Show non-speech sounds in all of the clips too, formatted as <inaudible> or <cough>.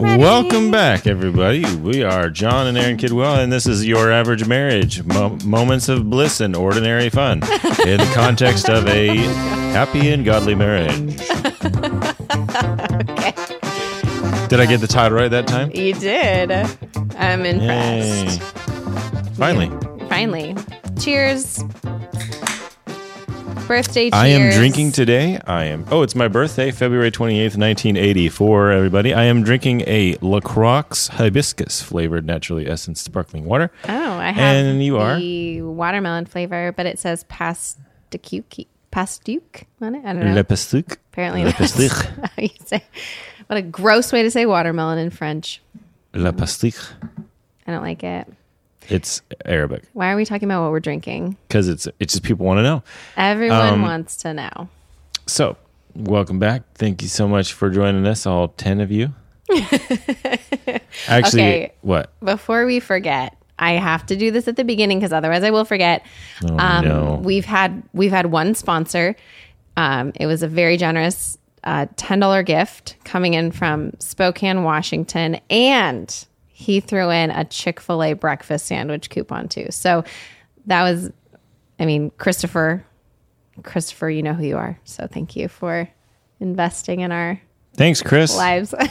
ready. Welcome back, everybody. We are John and Aaron Kidwell, and this is Your Average Marriage Mo- Moments of Bliss and Ordinary Fun <laughs> in the context of a happy and godly marriage. Did I get the title right that time? You did. I'm Yay. impressed. Finally. Finally. Cheers. Birthday cheers. I am drinking today. I am. Oh, it's my birthday, February 28th, 1984, everybody. I am drinking a LaCroix hibiscus flavored naturally essence sparkling water. Oh, I have And you are? the watermelon flavor, but it says pastuque. Pastuque on it? I don't know. Le Pastic. Apparently Le <laughs> Pastic. how you say. What a gross way to say watermelon in French. Le Pastic. I don't like it. It's Arabic Why are we talking about what we're drinking? because it's it's just people want to know. Everyone Um, wants to know. So, welcome back. Thank you so much for joining us, all ten of you. <laughs> Actually, Okay. what? Before we forget, I have to do this at the beginning because otherwise I will forget. Oh um, no! We've had we've had one sponsor. Um, it was a very generous uh, ten dollar gift coming in from Spokane, Washington, and he threw in a Chick fil A breakfast sandwich coupon too. So that was, I mean, Christopher, Christopher, you know who you are. So thank you for investing in our Thanks, Chris. lives. <laughs>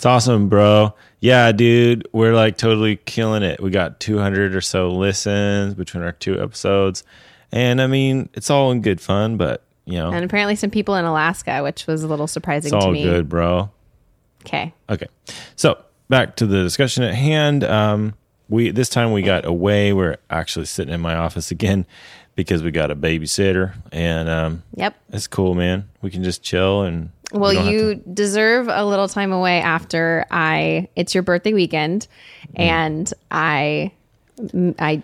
It's awesome, bro. Yeah, dude, we're like totally killing it. We got 200 or so listens between our two episodes, and I mean, it's all in good fun, but you know, and apparently some people in Alaska, which was a little surprising it's to all me. good, bro. Okay. Okay, so back to the discussion at hand. Um, we this time we got away. We're actually sitting in my office again because we got a babysitter, and um, Yep. it's cool, man. We can just chill and. Well, you to- deserve a little time away after I. It's your birthday weekend, Mm. and I, I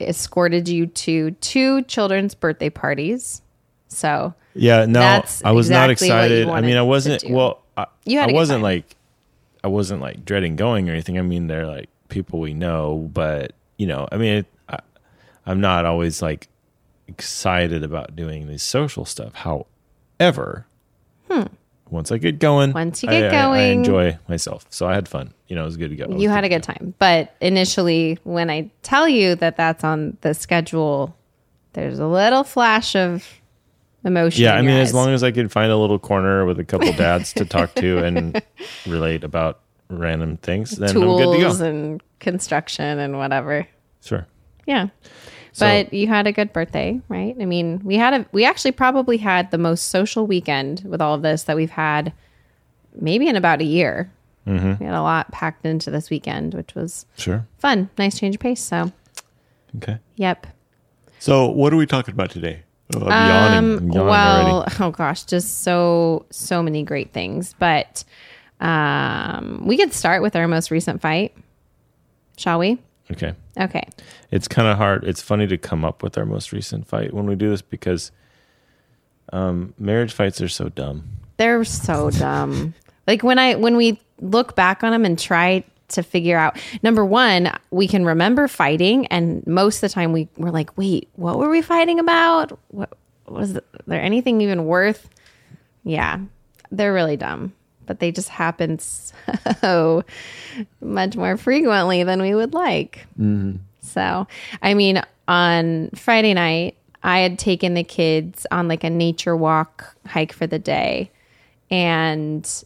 escorted you to two children's birthday parties. So yeah, no, I was not exactly you excited. I mean, I wasn't. Well, I, You I wasn't time. like, I wasn't like dreading going or anything. I mean, they're like people we know, but you know, I mean, it, I, I'm not always like excited about doing this social stuff. However, once I get going, Hmm. Once you I- get I- I, enjoy myself. So I had fun. You know, it was good to go. You had a good time, but initially, when I tell you that that's on the schedule, there's a little flash of emotion. Yeah, I your mean, as eyes. long as I could find a little corner with a couple <laughs> dads to talk to and relate about random things, then I'm good to tools go. and construction and whatever. Sure. Yeah. So- But you had a good birthday, right? I mean, we had a we actually probably had the most social weekend with all of this that we've had maybe in about a year. Mm-hmm. We had a lot packed into this weekend, which was Sure. fun. Nice change of pace. So, Okay. yep. So, what are we talking about today? Oh, Um, yawning. I'm yawning well, already. <laughs> oh gosh, just so so many great things. But um, we could start with our most recent fight, shall we? Okay. Okay. It's kind of hard. It's funny to come up with our most recent fight when we do this because um, marriage fights are so dumb. They're so dumb. Like when I when we look back on them and try to figure out number one, we can remember fighting, and most of the time we we're like, wait, what were we fighting about? What was there anything even worth? Yeah, they're really dumb, but they just happen <laughs> so much more frequently than we would like. Mm-hmm. So, I mean, on Friday night, I had taken the kids on like a nature walk hike for the day. And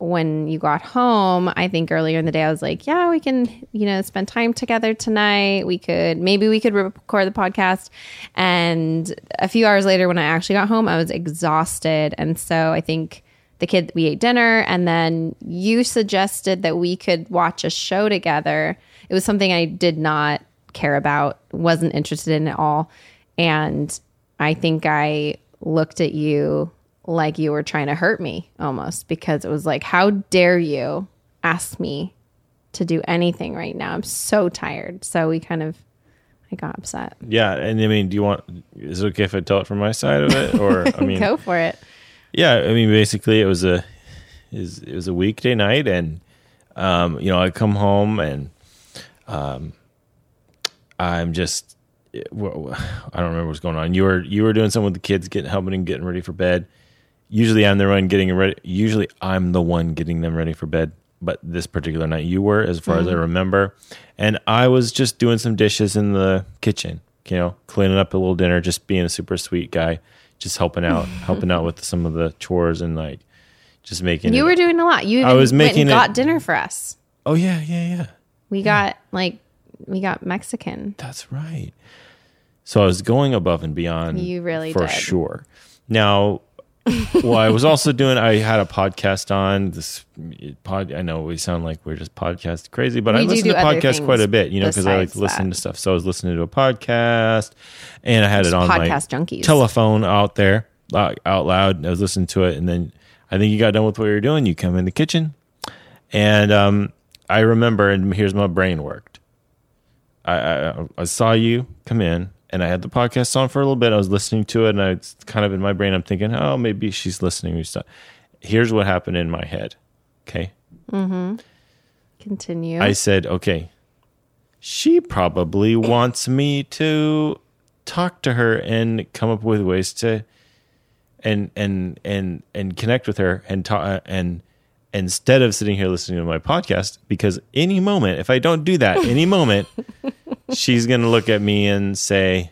when you got home, I think earlier in the day, I was like, yeah, we can, you know, spend time together tonight. We could, maybe we could record the podcast. And a few hours later, when I actually got home, I was exhausted. And so I think the kid, we ate dinner. And then you suggested that we could watch a show together. It was something I did not care about, wasn't interested in at all. And I think I looked at you like you were trying to hurt me almost because it was like, how dare you ask me to do anything right now? I'm so tired. So we kind of, I got upset. Yeah, and I mean, do you want? Is it okay if I tell it from my side of it, or I <laughs> mean, Go for it. yeah, I mean, basically, it was a, is it was a weekday night, and um, you know, I come home and um, I'm just, I don't remember what's going on. You were you were doing something with the kids, getting helping and getting ready for bed. Usually I'm the one getting ready. Usually I'm the one getting them ready for bed. But this particular night you were, as far as I mm-hmm. remember. And I was just doing some dishes in the kitchen, you know, cleaning up a little dinner, just being a super sweet guy, just helping out, <laughs> helping out with some of the chores and like just making You it- were doing a lot. You even I was making it- got dinner for us. Oh yeah, yeah, yeah. We got like we got Mexican. That's right. So I was going above and beyond. You really for did. sure. Now, well, I was also doing. I had a podcast on this pod. I know we sound like we're just podcast crazy, but I We do listen to podcasts quite a bit. You know, because I like to listen that. to stuff. So I was listening to a podcast, and I had it on my podcast junkies. telephone out there uh, out loud. I was listening to it, and then I think you got done with what you were doing. You come in the kitchen, and um, I remember, and here's my brain worked. I, I I saw you come in, and I had the podcast on for a little bit. I was listening to it, and I it's kind of in my brain. I'm thinking, oh, maybe she's listening to stuff. Here's what happened in my head. Okay, Mm-hmm. Continue. I said, okay, she probably wants me to talk to her and come up with ways to and and and and connect with her and talk and instead of sitting here listening to my podcast because any moment if I don't do that any moment <laughs> she's going to look at me and say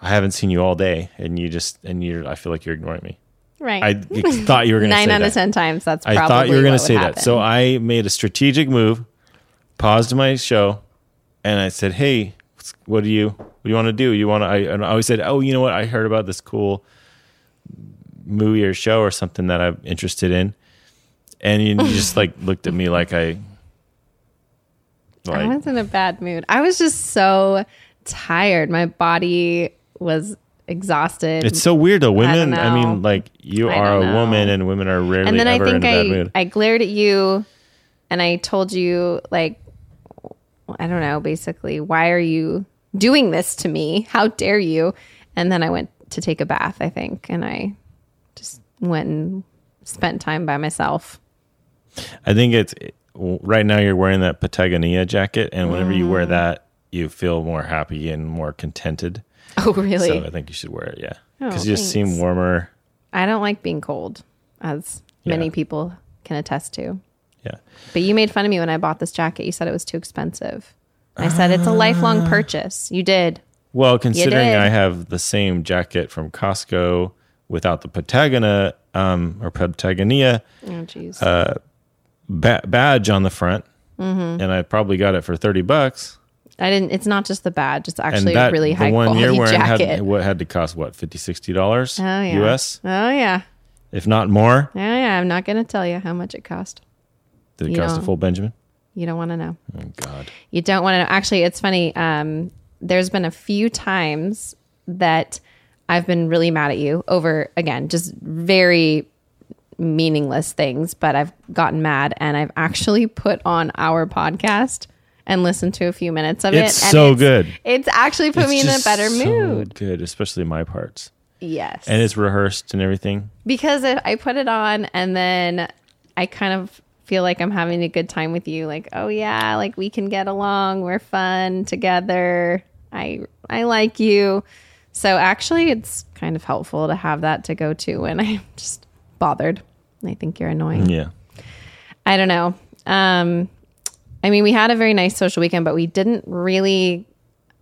I haven't seen you all day and you just and you're I feel like you're ignoring me. right. I <laughs> thought you were going to say Nine out of ten times. That's I thought you were going to say that. So I made a strategic move, paused my show, and I said, "Hey, what do you what do you want to do? You want to?" I, and I always said, "Oh, you know what? I heard about this cool movie or show or something that I'm interested in," and you, <laughs> just like looked at me like I. I was in a bad mood. I was just so tired. My body was exhausted. it's so weird though. Women, I, know. mean, like you I are a woman, and women are rarely and then I think I mood. I glared at you, and I told you like I don't know, basically, why are you doing this to me? How dare you? And then I went to take a bath. I think, and I just went and spent time by myself. I think it's right now you're wearing that Patagonia jacket, and whenever you Mm. wear that, you feel more happy and more contented. <laughs> Oh, really? So I think you should wear it, yeah, Oh, because you just seem warmer. I don't like being cold, as many people can attest to. Yeah, But you made fun of me when I bought this jacket. You said it was too expensive. I said it's a lifelong Ah. purchase. You did. well, considering did. I have the same jacket from Costco without the Patagonia um, or Patagonia Oh, jeez. Uh, ba- badge on the front, Mm-hmm. and I probably got it for thirty bucks. I didn't. It's not just the badge. It's actually that a really high the one quality jacket. had what had to cost what 50 dollars oh yeah. US, Oh yeah. if not more. Oh yeah. I'm not going to tell you how much it cost. Did it You cost a full Benjamin? You don't want to know. Oh God. You don't want to know. Actually, it's funny. Um, there's been a few times that I've been really mad at you over again, just very meaningless things, but I've gotten mad and I've actually put on our podcast and listened to a few minutes of It's it. and so good. It's actually put It's me in a better so mood. Good, especially my parts. Yes. And it's rehearsed and everything. because I, I put it on and then I kind of feel like I'm having a good time with you. Like, oh yeah, like we can get along. We're fun together. I I like you. So actually, it's kind of helpful to have that to go to when <laughs> I'm just bothered. I think you're annoying. Yeah. I don't know. Um, I mean, we had a very nice social weekend, but we didn't really,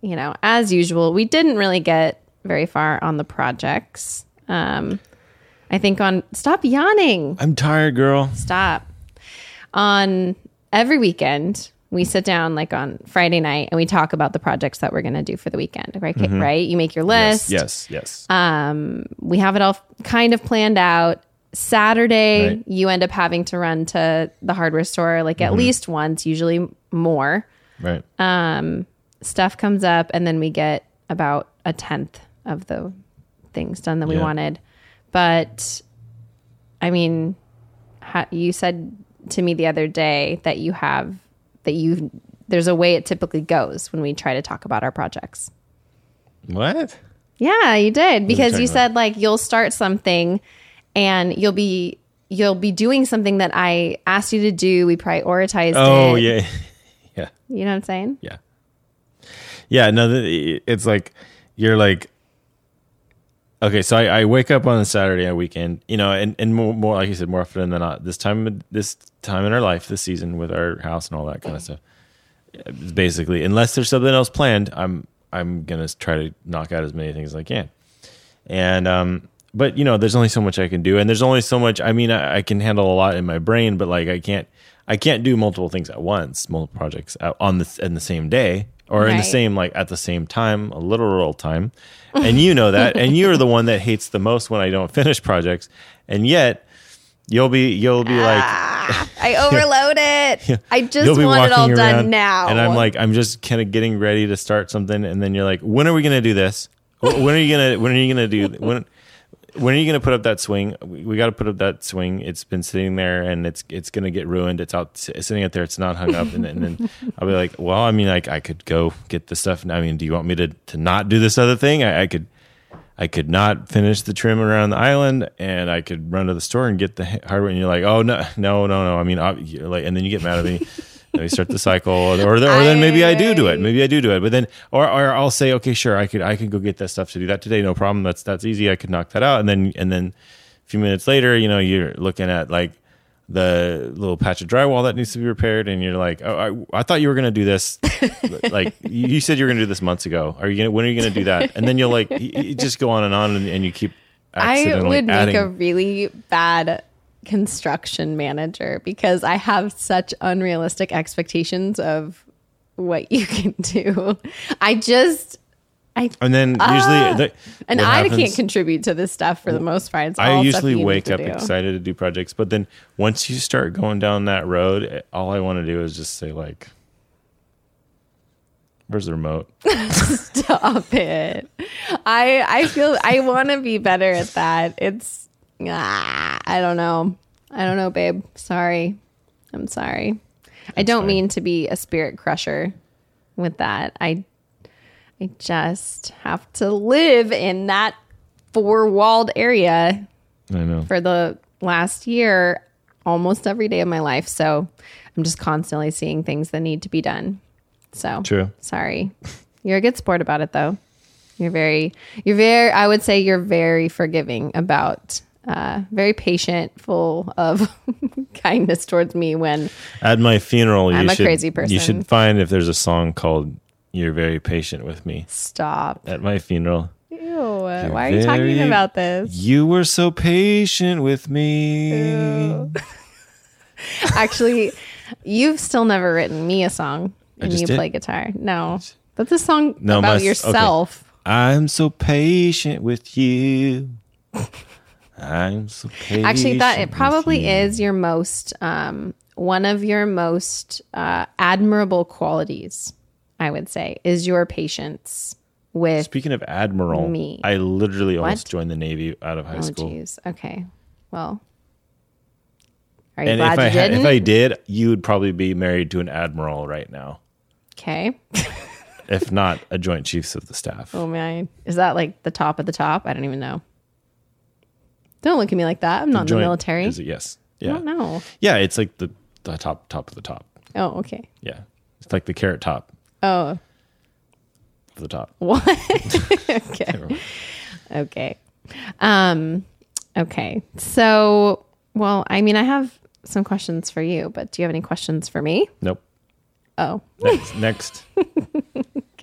you know, as usual, we didn't really get very far on the projects. Um, I think on stop yawning. I'm tired, girl. Stop. On every weekend, we sit down like on Friday night and we talk about the projects that we're going to do for the weekend. Right? Right? You make your list. Yes, yes. Uh, We have it all kind of planned out. Saturday, Right. you end up having to run to the hardware store like at least once, usually more. right. uh, Stuff comes up, and then we get about a tenth of the things done that we Yeah. wanted. But I mean, ha- you said to me the other day that you have that you there's a way it typically goes when we try to talk about our projects. what? Yeah, you did because you about? said like you'll start something and you'll be you'll be doing something that I asked you to do. We prioritized Oh, it. yeah. <laughs> yeah. You know what I'm saying? Yeah. Yeah, no, it's like you're like okay, so I, I wake up on a Saturday a weekend, you know, and, and more, more like you said, more often than not, this time this time in our life, this season with our house and all that kind of stuff. Basically, unless there's something else planned, I'm I'm gonna try to knock out as many things as I can. And um, but you know, there's only so much I can do, and there's only so much. I mean, I, I can handle a lot in my brain, but like I can't I can't do multiple things at once, multiple projects at, on the in the same day or in the same like at the same time, a literal time. <laughs> And you know that, and you're the one that hates the most when I don't finish projects, and yet you'll be you'll be like ah, <laughs> I overload it. I just want it all done now. and I'm like I'm just kind of getting ready to start something, and then you're like, when are we gonna do this? When are you gonna when are you gonna do when? When are you going to put up that swing? We, we got to put up that swing. It's been sitting there, and it's it's going to get ruined. It's out s- sitting out there. It's not hung up, and, then- and then I'll be like, "Well, I mean, like I could go get the stuff. I mean, do you want me to to not do this other thing? I, I could, I could not finish the trim around the island, and I could run to the store and get the hardware. And you're like, "Oh no, no, no, no." I mean, you're like, and then you get mad at me. Then we start the cycle, or, or, or then maybe I do do it. Maybe I do do it, but then, or, or I'll say, okay, sure, I could, I could go get that stuff to do that today, no problem. That's that's easy. I could knock that out, and then, and then, a few minutes later, you know, you're looking at like the little patch of drywall that needs to be repaired, and you're like, oh, I, I thought you were gonna do this, <laughs> like you said you were gonna do this months ago. Are you gonna? When are you gonna do that? And then you'll like, you, you just go on and on, and, and you keep. I accidentally would make adding- a really bad construction manager because I have such unrealistic expectations of what you <laughs> can do. I just I and then usually, Ah, the, and I happens- can't contribute to this stuff for the most part. It's I all usually wake up do. excited to do projects, but then once you start going down that road, eh, all I want to do is just say like, "Where's the remote?" <laughs> Stop it. I I feel I want to be better at that. It's ah, I don't know. I don't know, babe. Sorry. I'm sorry. I don't fine. mean to be a spirit crusher with that. I I just have to live in that four-walled area I know. for the last year almost every day of my life. So, I'm just constantly seeing things that need to be done. So, True. Sorry. <laughs> You're a good sport about it though. You're very you're very I would say you're very forgiving about uh very patient, full of <laughs> kindness towards me when At my funeral, you I'm a should, crazy You should find if there's a song called "You're Very Patient with Me" stop. at my funeral. Ew, uh, why are you talking about this? You were so patient with me. <laughs> Actually, you've still never written me a song and you did. play guitar. No. That's a song No, my- about okay. yourself. I'm so patient with you. <laughs> I'm so patient. Actually, that it probably is your most um, one of your most uh, admirable qualities. I would say is your patience with. Speaking of admiral, Me. I literally almost joined the Navy out of high Oh, school. jeez. Okay. Well, are you And glad if I you had, didn't? if I did, you would probably be married to an admiral right now, okay. if not a joint chiefs of the staff. Oh man, is that like the top of the top? I don't even know. Don't look at me like that. I'm not in the Joint- military. Is it? Yes. I Yeah. don't know. Yeah. It's like the, the top top of the top. Oh, okay. Yeah. It's like the carrot top Oh, of the top. what? <laughs> okay. Okay. Um. Okay. So, well, I mean, I have some questions for you, but do you have any questions for me? Nope. Oh. Next. <laughs> next.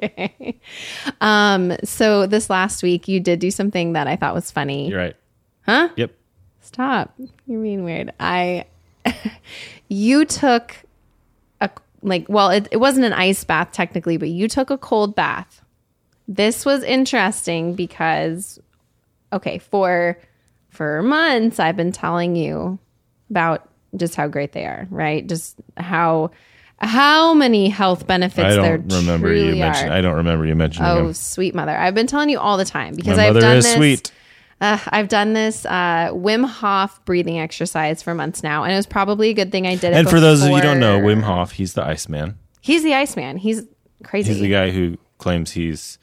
Okay. Um. So this last week, you did do something that I thought was funny. You're right. Huh? Yep. Stop. You're being weird. I <laughs> you took a like well, it, it wasn't an ice bath technically, but you took a cold bath. This was interesting because okay, for for months I've been telling you about just how great they are, right? Just how how many health benefits I there don't remember you truly mentioning. are. I don't remember you mentioning Oh, him. sweet mother! I've been telling you all the time because I've done is this. sweet. Uh, I've done this uh, Wim Hof breathing exercise for months now, and it was probably a good thing I did it. And for those of you who don't know, Wim Hof, he's the Iceman. he's the Iceman. He's crazy. He's the guy who claims he's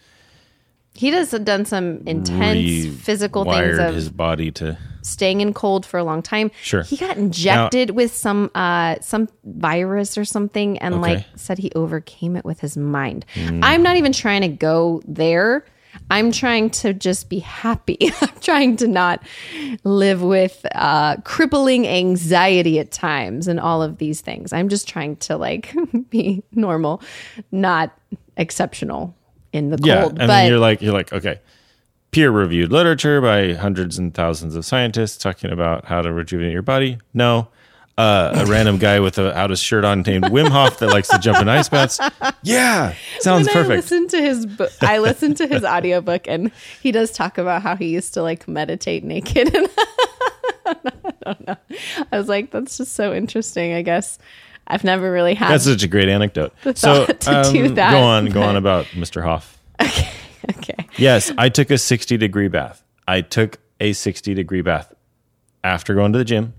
he does have done some intense physical things wired of his body to. staying in cold for a long time. Sure. he got injected with some uh, some virus or something, and like said he overcame it with his mind. I'm not even trying to go there. I'm trying to just be happy. <laughs> I'm trying to not live with uh, crippling anxiety at times and all of these things. I'm just trying to like <laughs> be normal, not exceptional in the Yeah, cold. I but you're like you're like okay, peer reviewed literature by hundreds and thousands of scientists talking about how to rejuvenate your body. No, uh, a random guy with a out of shirt on named Wim Hof that likes to jump in ice baths. Yeah, sounds when I perfect. listened to his book, I listened to his audiobook and he does talk about how he used to like meditate naked and <laughs> I don't know. I was like, that's just so interesting. I guess I've never really had That's such a great anecdote. So to um, do that, go on, go on about Mr. Hof. okay. Yes, I took a 60 degree bath. I took a 60 degree bath after going to the gym.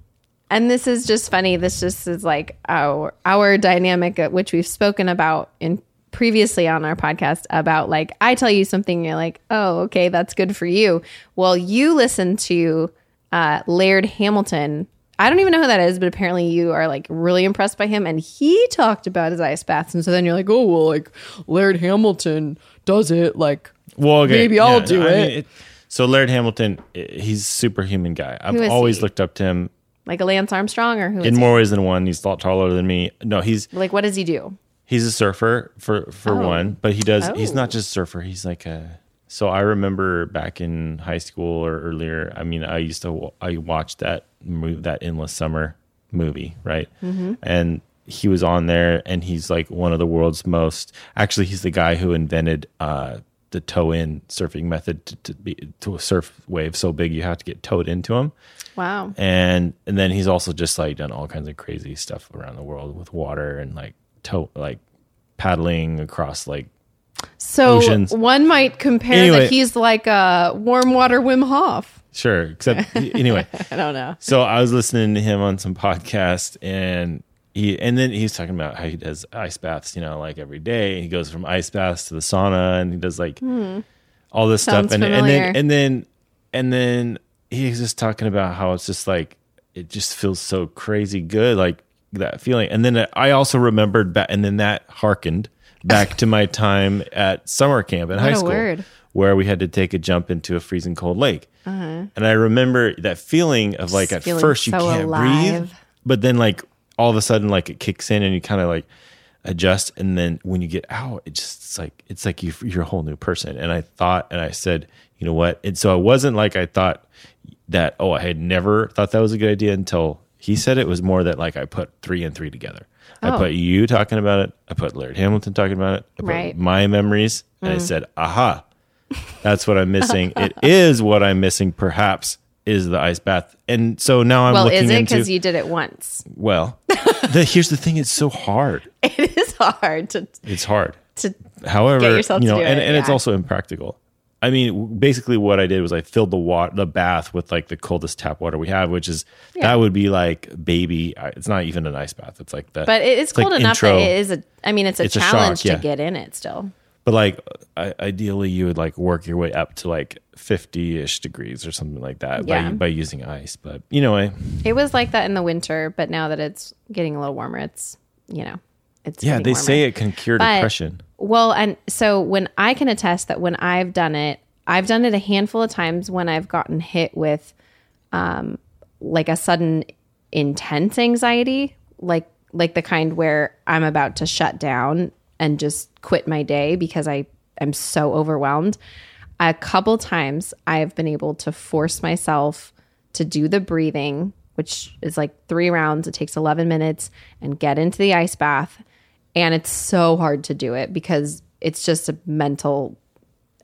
And this is just funny. This just is like our our dynamic, uh, which we've spoken about in previously on our podcast about like I tell you something, you're like, oh, okay, that's good for you. Well, you listen to uh, Laird Hamilton. I don't even know who that is, but apparently you are like really impressed by him, and he talked about his ice baths, and so then you're like, oh, well, like Laird Hamilton does it, like Well, okay, Maybe I'll do it. So Laird Hamilton, he's a superhuman guy. I've always he? looked up to him like a Lance Armstrong, or who? in more ways than one. He's a lot taller than me. No, he's Like, what does he do? he's a surfer for for Oh. one, but he does. He's Oh. not just surfer. He's like a. So I remember back in high school or earlier. I mean, I used to I watched that move that endless summer movie, right? Mm-hmm. And he was on there, and he's like one of the world's most. Actually, he's the guy who invented uh, the tow in surfing method to, to be to a surf wave so big you have to get towed into them Wow. and and then he's also just like done all kinds of crazy stuff around the world with water and like tow like paddling across like So oceans. one might compare Anyway. that he's like a warm water Wim Hof. sure except <laughs> anyway I don't know. so i was listening to him on some podcast and he and then he's talking about how he does ice baths you know like every day he goes from ice baths to the sauna and he does like all this Hmm. Sounds stuff and, and then and then and then he's just talking about how it's just like it just feels so crazy good like that feeling and then i also remembered back and then that harkened back to my <laughs> time at summer camp in high school word. where we had to take a jump into a freezing cold lake and i remember that feeling of like Uh-huh. Just at first you so can't alive. breathe but then like all of a sudden like it kicks in and you kind of like adjust and then when you get out it just it's like it's like you, you're a whole new person and i thought and i said you know what and so it wasn't like i thought that oh i had never thought that was a good idea until he said it was more that like i put three and three together i Oh. put you talking about it i put laird hamilton talking about it I put Right. Mm. my memories and i said aha <laughs> that's what i'm missing it is what i'm missing perhaps is the ice bath and so now i'm Well, looking is it because you did it once? well, the, here's the thing: it's so hard. <laughs> It is hard to It's hard. to However, Get yourself you to know, and, it, and it's also impractical. I mean, basically, what I did was I filled the water, the bath, with like the coldest tap water we have, which is Yeah. that would be like baby. It's not even an ice bath. It's like that. But it is it's like cold enough intro. that it is a. I mean, it's a It's a shock, challenge yeah. to get in it still. But like, I, ideally, you would like work your way up to like fifty ish degrees or something like that Yeah. by by using ice. But you know, I, It was like that in the winter, but now that it's getting a little warmer, it's you know, it's yeah, they warmer. say it can cure But- depression. Well, and so when I can attest that when I've done it, I've done it a handful of times when I've gotten hit with um like a sudden intense anxiety, like like the kind where I'm about to shut down and just quit my day because I am so overwhelmed. A couple times I've been able to force myself to do the breathing, which is like 3 rounds, it takes 11 minutes and get into the ice bath and it's so hard to do it because it's just a mental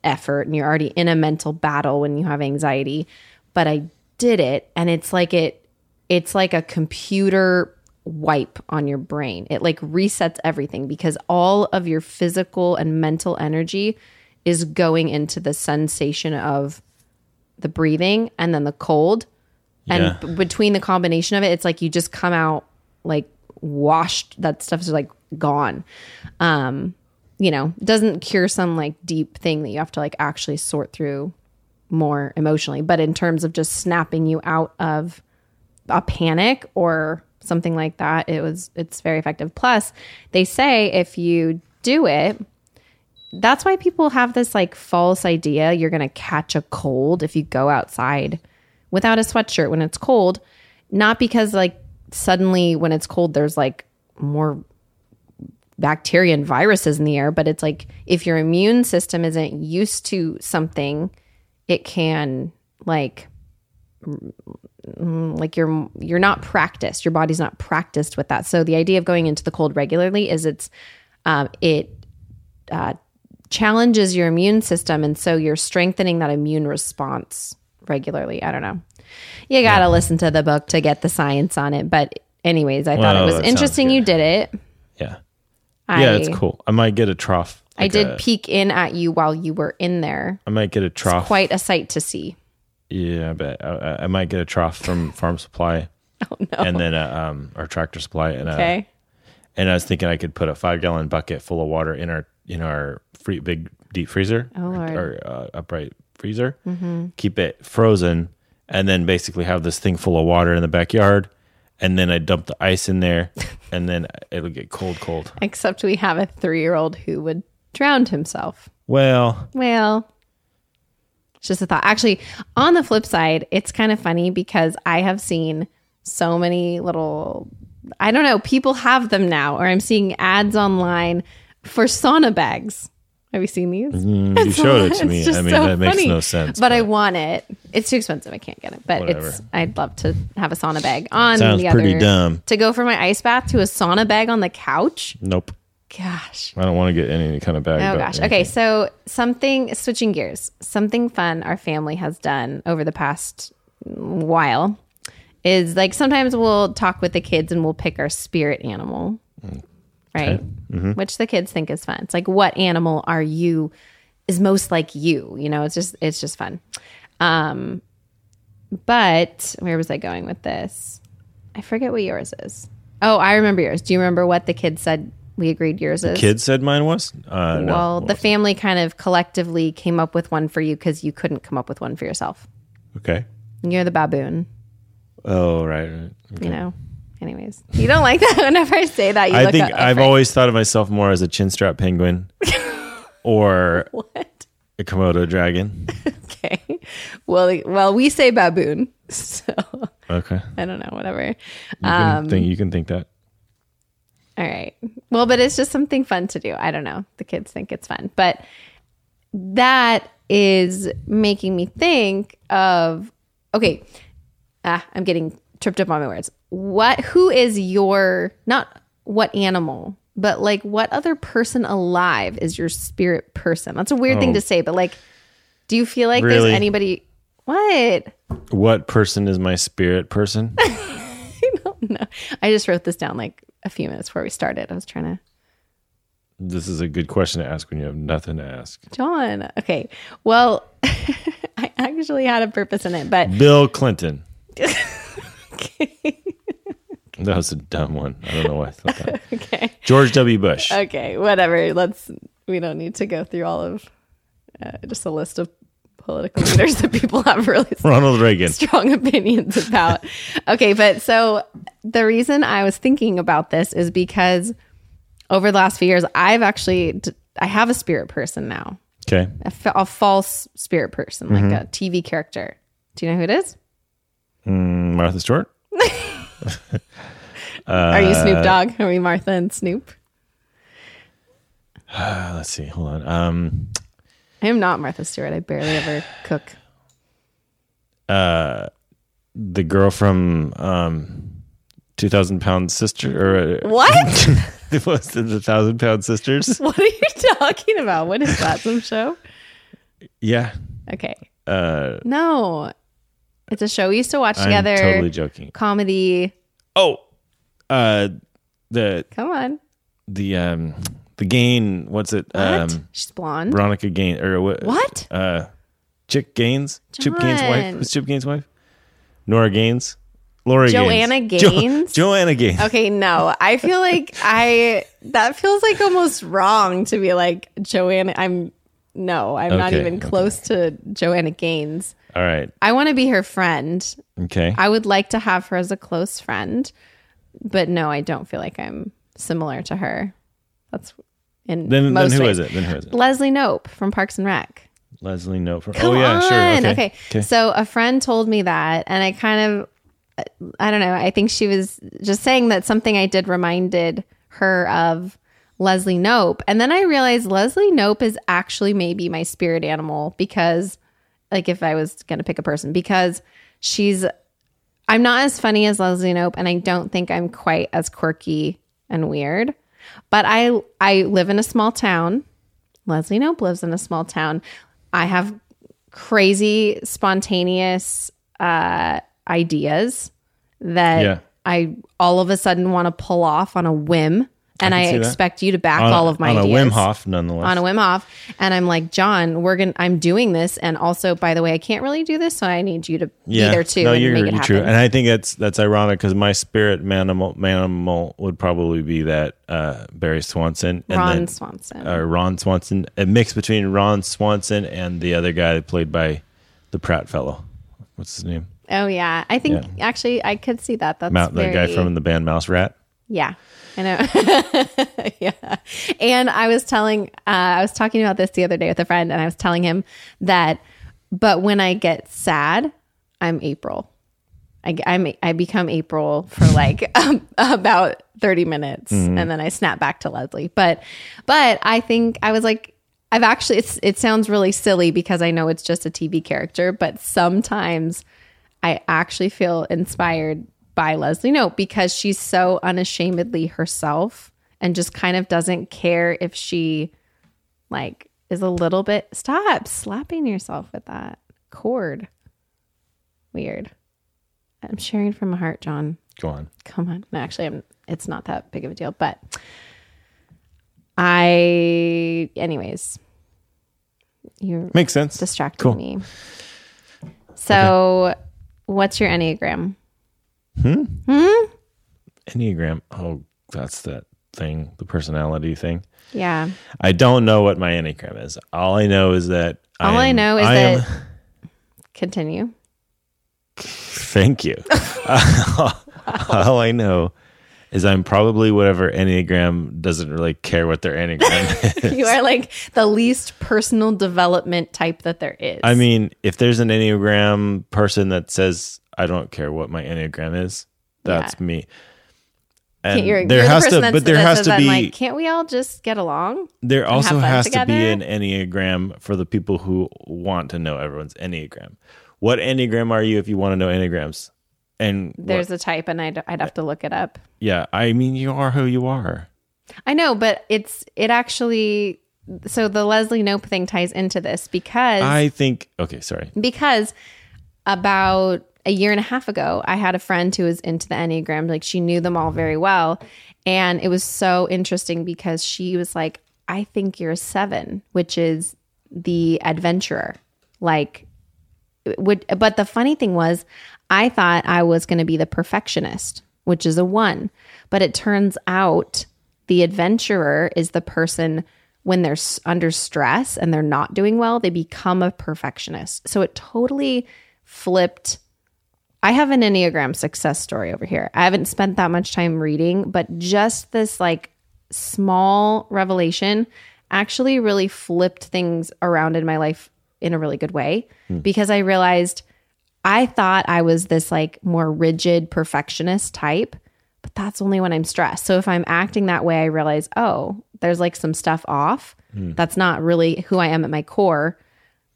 effort and you're already in a mental battle when you have anxiety. But i did it and it's like it it's like a computer wipe on your brain. It like resets everything because all of your physical and mental energy is going into the sensation of the breathing and then the cold. And b- between the combination of it it's like you just come out like washed. That stuff's like gone. Um you know doesn't cure some like deep thing that you have to like actually sort through more emotionally. But in terms of just snapping you out of a panic or something like that it was it's very effective. Plus they say if you do it that's why people have this like false idea you're going to catch a cold if you go outside without a sweatshirt when it's cold. Not because like suddenly when it's cold there's like more bacteria and viruses in the air, but it's like if your immune system isn't used to something, it can like mm, like you're you're not practiced. Your body's not practiced with that. So the idea of going into the cold regularly is it's um, it uh, challenges your immune system, and so you're strengthening that immune response regularly. I don't know. You got to listen to the book to get the science on it, but anyways, I thought it was interesting you did it. Yeah. I, yeah, it's cool. I might get a trough. I did a- peek in at you while you were in there. I might get a trough. Quite a sight to see. Yeah, I bet I, I- might get a trough from <laughs> Farm Supply, Oh no. and then a, um, our Tractor Supply, and a, Okay. and I was thinking I could put a five gallon bucket full of water in our in our free, big deep freezer Oh. Mm-hmm. or uh, upright freezer, keep it frozen, and then basically have this thing full of water in the backyard, and then I dump the ice in there, <laughs> and then it'll get cold, cold. Except we have a three year old who would drown himself. Well, Well, it's just a thought. Actually, on the flip side, it's kind of funny because I have seen so many little, I don't know, people have them now, or I'm seeing ads online for sauna bags. Have you seen these? mm, you showed it to <laughs> me. I mean, so that makes no sense. But I want it. It's too expensive. I can't get it. But Whatever. it's. I'd love to have a sauna bag on Sounds the pretty other. dumb. To go from my ice bath to a sauna bag on the couch. nope. Gosh. I don't want to get any kind of bag. Oh but gosh. anything. Okay, so something switching gears. Something fun our family has done over the past while is like sometimes we'll talk with the kids and we'll pick our spirit animal. Mm. Right? Mm-hmm. Which the kids think is fun. It's like what animal are you is most like you, you know, it's just it's just fun. Um but where was I going with this? I forget what yours is. Oh, I remember yours. Do you remember what the kid said we agreed yours is? The kid said mine was. Uh, no. Well, the family kind of collectively came up with one for you because you couldn't come up with one for yourself. okay. You're the baboon, Oh right. right. Okay. you know. Anyways, you don't like that. <laughs> Whenever I say that, you I think I've always thought of myself more as a chinstrap penguin <laughs> or what? a Komodo dragon. <laughs> Okay. <laughs> Well, well, we say baboon, <laughs> so Okay. I don't know. Whatever. You can Um, think you can think that. All right. Well, but it's just something fun to do. I don't know. The kids think it's fun, but that is making me think of okay. Ah, I'm getting tripped up on my words. What? Who is your not what animal, but like what other person alive is your spirit person? That's a weird thing Oh. to say, but like, do you feel like Really? there's anybody? What? What person is my spirit person? <laughs> No, I just wrote this down like a few minutes before we started. I was trying to. this is a good question to ask when you have nothing to ask. John. Okay. Well, <laughs> I actually had a purpose in it, but Bill Clinton. <laughs> That was a dumb one. I don't know why I thought that. okay. George W. Bush. Okay. Whatever. Let's, we don't need to go through all of uh, just a list of political leaders that people have really <laughs> Ronald Reagan. strong opinions about. Okay. But so the reason I was thinking about this is because over the last few years, I've actually, I have a spirit person now, Okay. a, false spirit person, like a TV character. Do you know who it is? Mm, Martha Stewart. <laughs> <laughs> Are you Snoop Dogg? Are we Martha and Snoop? Uh, <sighs> let's see. Hold on. Um, I am not Martha Stewart. I barely ever cook. Uh, the girl from um, Two Thousand Pound Sister, or uh, What? <laughs> it was the Thousand Pound Sisters? <laughs> what are you talking about? What is that? Some show? Yeah. Okay. Uh, No. It's a show we used to watch I'm together. totally joking. Comedy. Oh, uh, the Come on. the um the Gain. What's it? What? Um, She's blonde. Veronica Gain or what? What? Uh, Chick Gaines. Chip Gaines' wife. John. Who's Chip Gaines' wife? Nora Gaines. Laura Joanna Gaines. Jo-? Joanna Gaines. Okay, no. I feel like I that feels like almost wrong to be like Joanna. I'm no, I'm not Okay, even okay. close to Joanna Gaines. All right. I want to be her friend. Okay. I would like to have her as a close friend, but no, I don't feel like I'm similar to her. That's in Then, then who ways. is it? Then who is it? Leslie Knope from Parks and Rec. Leslie Knope. From, oh, Come oh yeah, sure. on. Okay. okay. So a friend told me that, and I kind of, I don't know. I think she was just saying that something I did reminded her of Leslie Knope, and then I realized Leslie Knope is actually maybe my spirit animal because, like, if I was gonna pick a person, because she's, I'm not as funny as Leslie Knope, and I don't think I'm quite as quirky and weird, but I I live in a small town. Leslie Knope lives in a small town. I have crazy, spontaneous uh, ideas that Yeah. I all of a sudden want to pull off on a whim, and I, that. expect you to back On, all of my on ideas a Wim Hof, nonetheless. on a Wim Hof. And I'm like, John, we're gonna. I'm doing this, and also, by the way, I can't really do this, so I need you to be there too No, and you're, make it you're true, and I think that's that's ironic because my spirit manimal manimal would probably be that uh, Barry Swanson and Ron then Swanson. uh, Ron Swanson, a mix between Ron Swanson and the other guy played by the Pratt fellow. What's his name? oh yeah, I think actually I could see that. That's Mount, the guy from the band Mouse Rat. Yeah, I know. <laughs> yeah. And I was telling, uh, I was talking about this the other day with a friend, and I was telling him that, but when I get sad, I'm April. I, I'm, I become April for <laughs> like um, about 30 minutes and then I snap back to Leslie. But, but I think I was like, I've actually, it's, it sounds really silly because I know it's just a TV character, but sometimes I actually feel inspired by Leslie Knope because she's so unashamedly herself and just kind of doesn't care if she like is a little bit stop slapping yourself with that cord. Weird. I'm sharing from my heart, John. Go on. Come on. No, actually I'm it's not that big of a deal, but I anyways. You're Makes sense. distracting Cool. me. So what's your Enneagram? Hmm? Hmm? Enneagram. Oh, that's that thing, the personality thing. Yeah. I don't know what my Enneagram is. All I know is that All I am- know is I am- that- Continue. Thank you. <laughs> All I know is I'm probably whatever Enneagram doesn't really care what their Enneagram <laughs> is. You are like the least personal development type that there is. I mean, if there's an Enneagram person that says, I don't care what my Enneagram is, that's Yeah. me. And you're, there you're has the to, but there has to be, like, can't we all just get along? there also has to be an Enneagram for the people who want to know everyone's Enneagram. What Enneagram are you if you want to know Enneagrams? And what- There's a type, and I'd, I'd have to look it up. yeah, I mean, you are who you are. I know, but it's it actually. So the Leslie Knope thing ties into this because I think, okay, sorry. because about a year and a half ago, I had a friend who was into the Enneagram. Like she knew them all very well. And it was so interesting because she was like, I think you're a seven, which is the adventurer. Like, would, but the funny thing was, I thought I was going to be the perfectionist, which is a one. But it turns out the adventurer is the person when they're under stress and they're not doing well, they become a perfectionist. So it totally flipped. I have an Enneagram success story over here. I haven't spent that much time reading, but just this like small revelation actually really flipped things around in my life in a really good way hmm. because I realized I thought I was this like more rigid perfectionist type, but that's only when I'm stressed. So if I'm acting that way, I realize, oh, there's like some stuff off. Hmm. That's not really who I am at my core.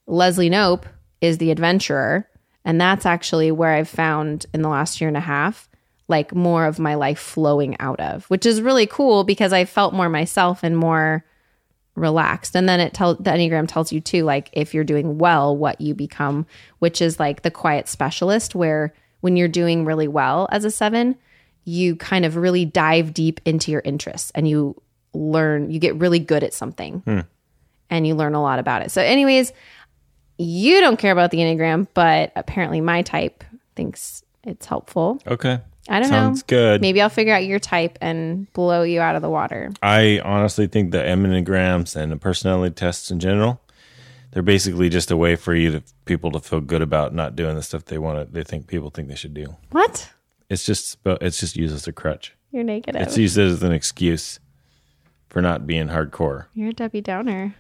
Leslie Knope is the adventurer. And that's actually where I've found in the last year and a half, like more of my life flowing out of, which is really cool because I felt more myself and more relaxed. And then it tells the Enneagram tells you too, like if you're doing well, what you become, which is like the quiet specialist, where when you're doing really well as a seven, you kind of really dive deep into your interests and you learn, you get really good at something hmm. and you learn a lot about it. So, anyways, you don't care about the Enneagram, but apparently my type thinks it's helpful. Okay. I don't Sounds know. Sounds good. Maybe I'll figure out your type and blow you out of the water. I honestly think the Enneagrams and the personality tests in general, they're basically just a way for you to people to feel good about not doing the stuff they want to, they think people think they should do. What? It's just, it's just used as a crutch. You're negative. It's oh. used as an excuse for not being hardcore. You're a Debbie Downer.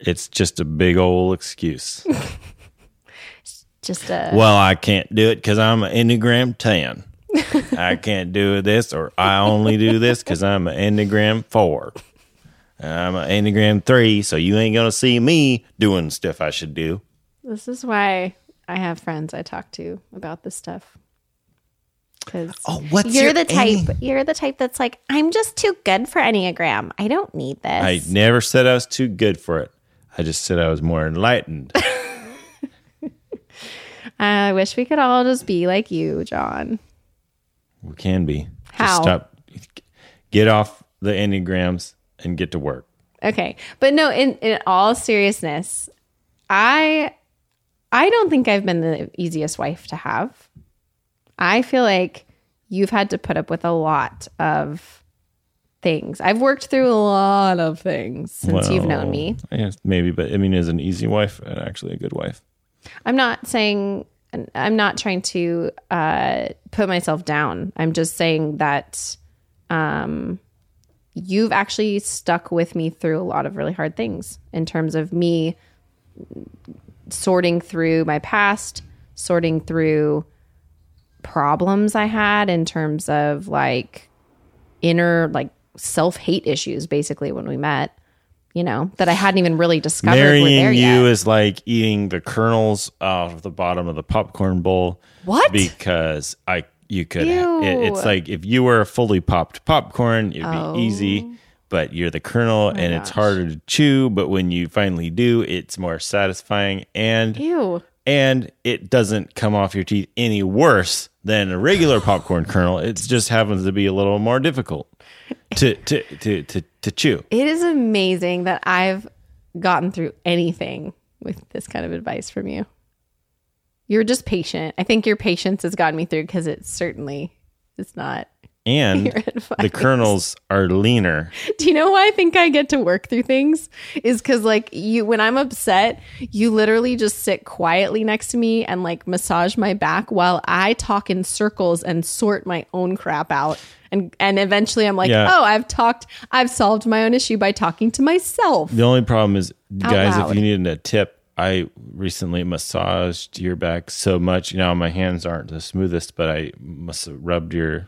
It's just a big old excuse. <laughs> Just a well, I can't do it because I'm an Enneagram 10. <laughs> I can't do this, or I only do this because I'm an Enneagram 4. I'm an Enneagram 3, so you ain't going to see me doing stuff I should do. This is why I have friends I talk to about this stuff. Because Oh, what's you're your the type. Enne- You're the type that's like, I'm just too good for Enneagram. I don't need this. I never said I was too good for it. I just said I was more enlightened. <laughs> I wish we could all just be like you, John. we can be. How? Just stop. Get off the Enneagrams and get to work. Okay. But no, in, in all seriousness, I I don't think I've been the easiest wife to have. I feel like you've had to put up with a lot of things. I've worked through a lot of things since you've known me. Guess maybe, but I mean, as an easy wife and actually a good wife. I'm not saying I'm not trying to uh, put myself down. I'm just saying that um, you've actually stuck with me through a lot of really hard things in terms of me sorting through my past, sorting through problems I had in terms of like inner like self hate issues. Basically, when we met, you know that I hadn't even really discovered were there Marrying you yet. is like eating the kernels out of the bottom of the popcorn bowl. What? Because I, you could. It, it's like if you were a fully popped popcorn, it'd Oh. be easy. Oh. But you're the kernel, oh and it's harder to chew. But when you finally do, it's more satisfying, and Ew. and it doesn't come off your teeth any worse than a regular popcorn kernel. It just happens to be a little more difficult to to to to, to chew. It is amazing that I've gotten through anything with this kind of advice from you. You're just patient. I think your patience has gotten me through because it certainly is not. And <laughs> the kernels are leaner. Do you know why I think I get to work through things? Is because like you, when I'm upset, you literally just sit quietly next to me and like massage my back while I talk in circles and sort my own crap out. And and eventually I'm like, Yeah. oh, I've talked, I've solved my own issue by talking to myself. The only problem is, guys, if you needed a tip, I recently massaged your back so much. Now my hands aren't the smoothest, but I must have rubbed your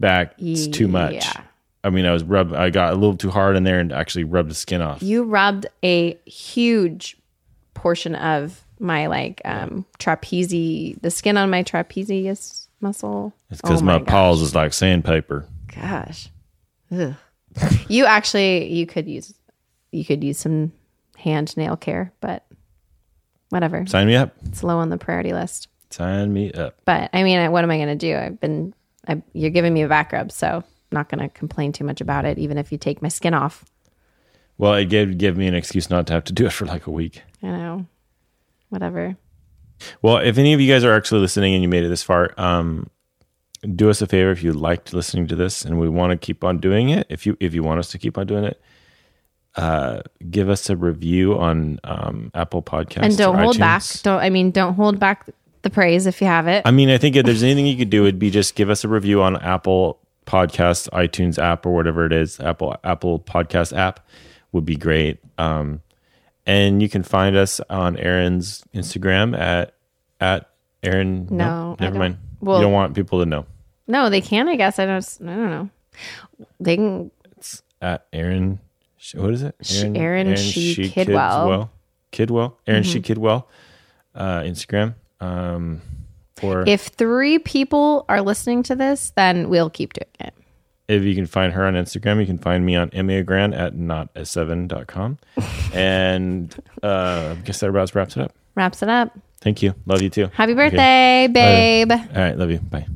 back it's too much. Yeah. I mean, I was rub. I got a little too hard in there and actually rubbed the skin off. you rubbed a huge portion of my like um trapezie the skin on my trapezius muscle It's because Oh my, gosh. paws is like sandpaper. gosh Ugh. you actually you could use you could use some hand nail care but whatever Sign me up. it's low on the priority list Sign me up. but i mean what am i going to do i've been I, you're giving me a back rub so I'm not going to complain too much about it even if you take my skin off. Well, it gave give me an excuse not to have to do it for like a week. I know. Whatever. Well, if any of you guys are actually listening and you made it this far, um, do us a favor if you liked listening to this and we want to keep on doing it. If you if you want us to keep on doing it, uh, give us a review on um, Apple Podcasts and don't hold back. Don't i mean don't hold back the praise if you have it I mean, I think if there's anything you could do, it'd be just give us a review on Apple Podcasts, iTunes app, or whatever it is. Apple Apple Podcast app would be great. Um, and you can find us on Aaron's Instagram at at Aaron. No, never mind. well- you don't want people to know. no they can i guess i don't i don't know they can It's at Aaron. What is it? Sh- Aaron She Kidwell. Kidwell. Kidwell. Aaron Mm-hmm. She Kidwell. Uh, Instagram. Um, or if three people are listening to this then we'll keep doing it if you can find her on Instagram, you can find me on Enneagram at not7.com. <laughs> and uh, I guess that about wraps it up. wraps it up Thank you. Love you too. happy birthday babe All right. Love you. Bye.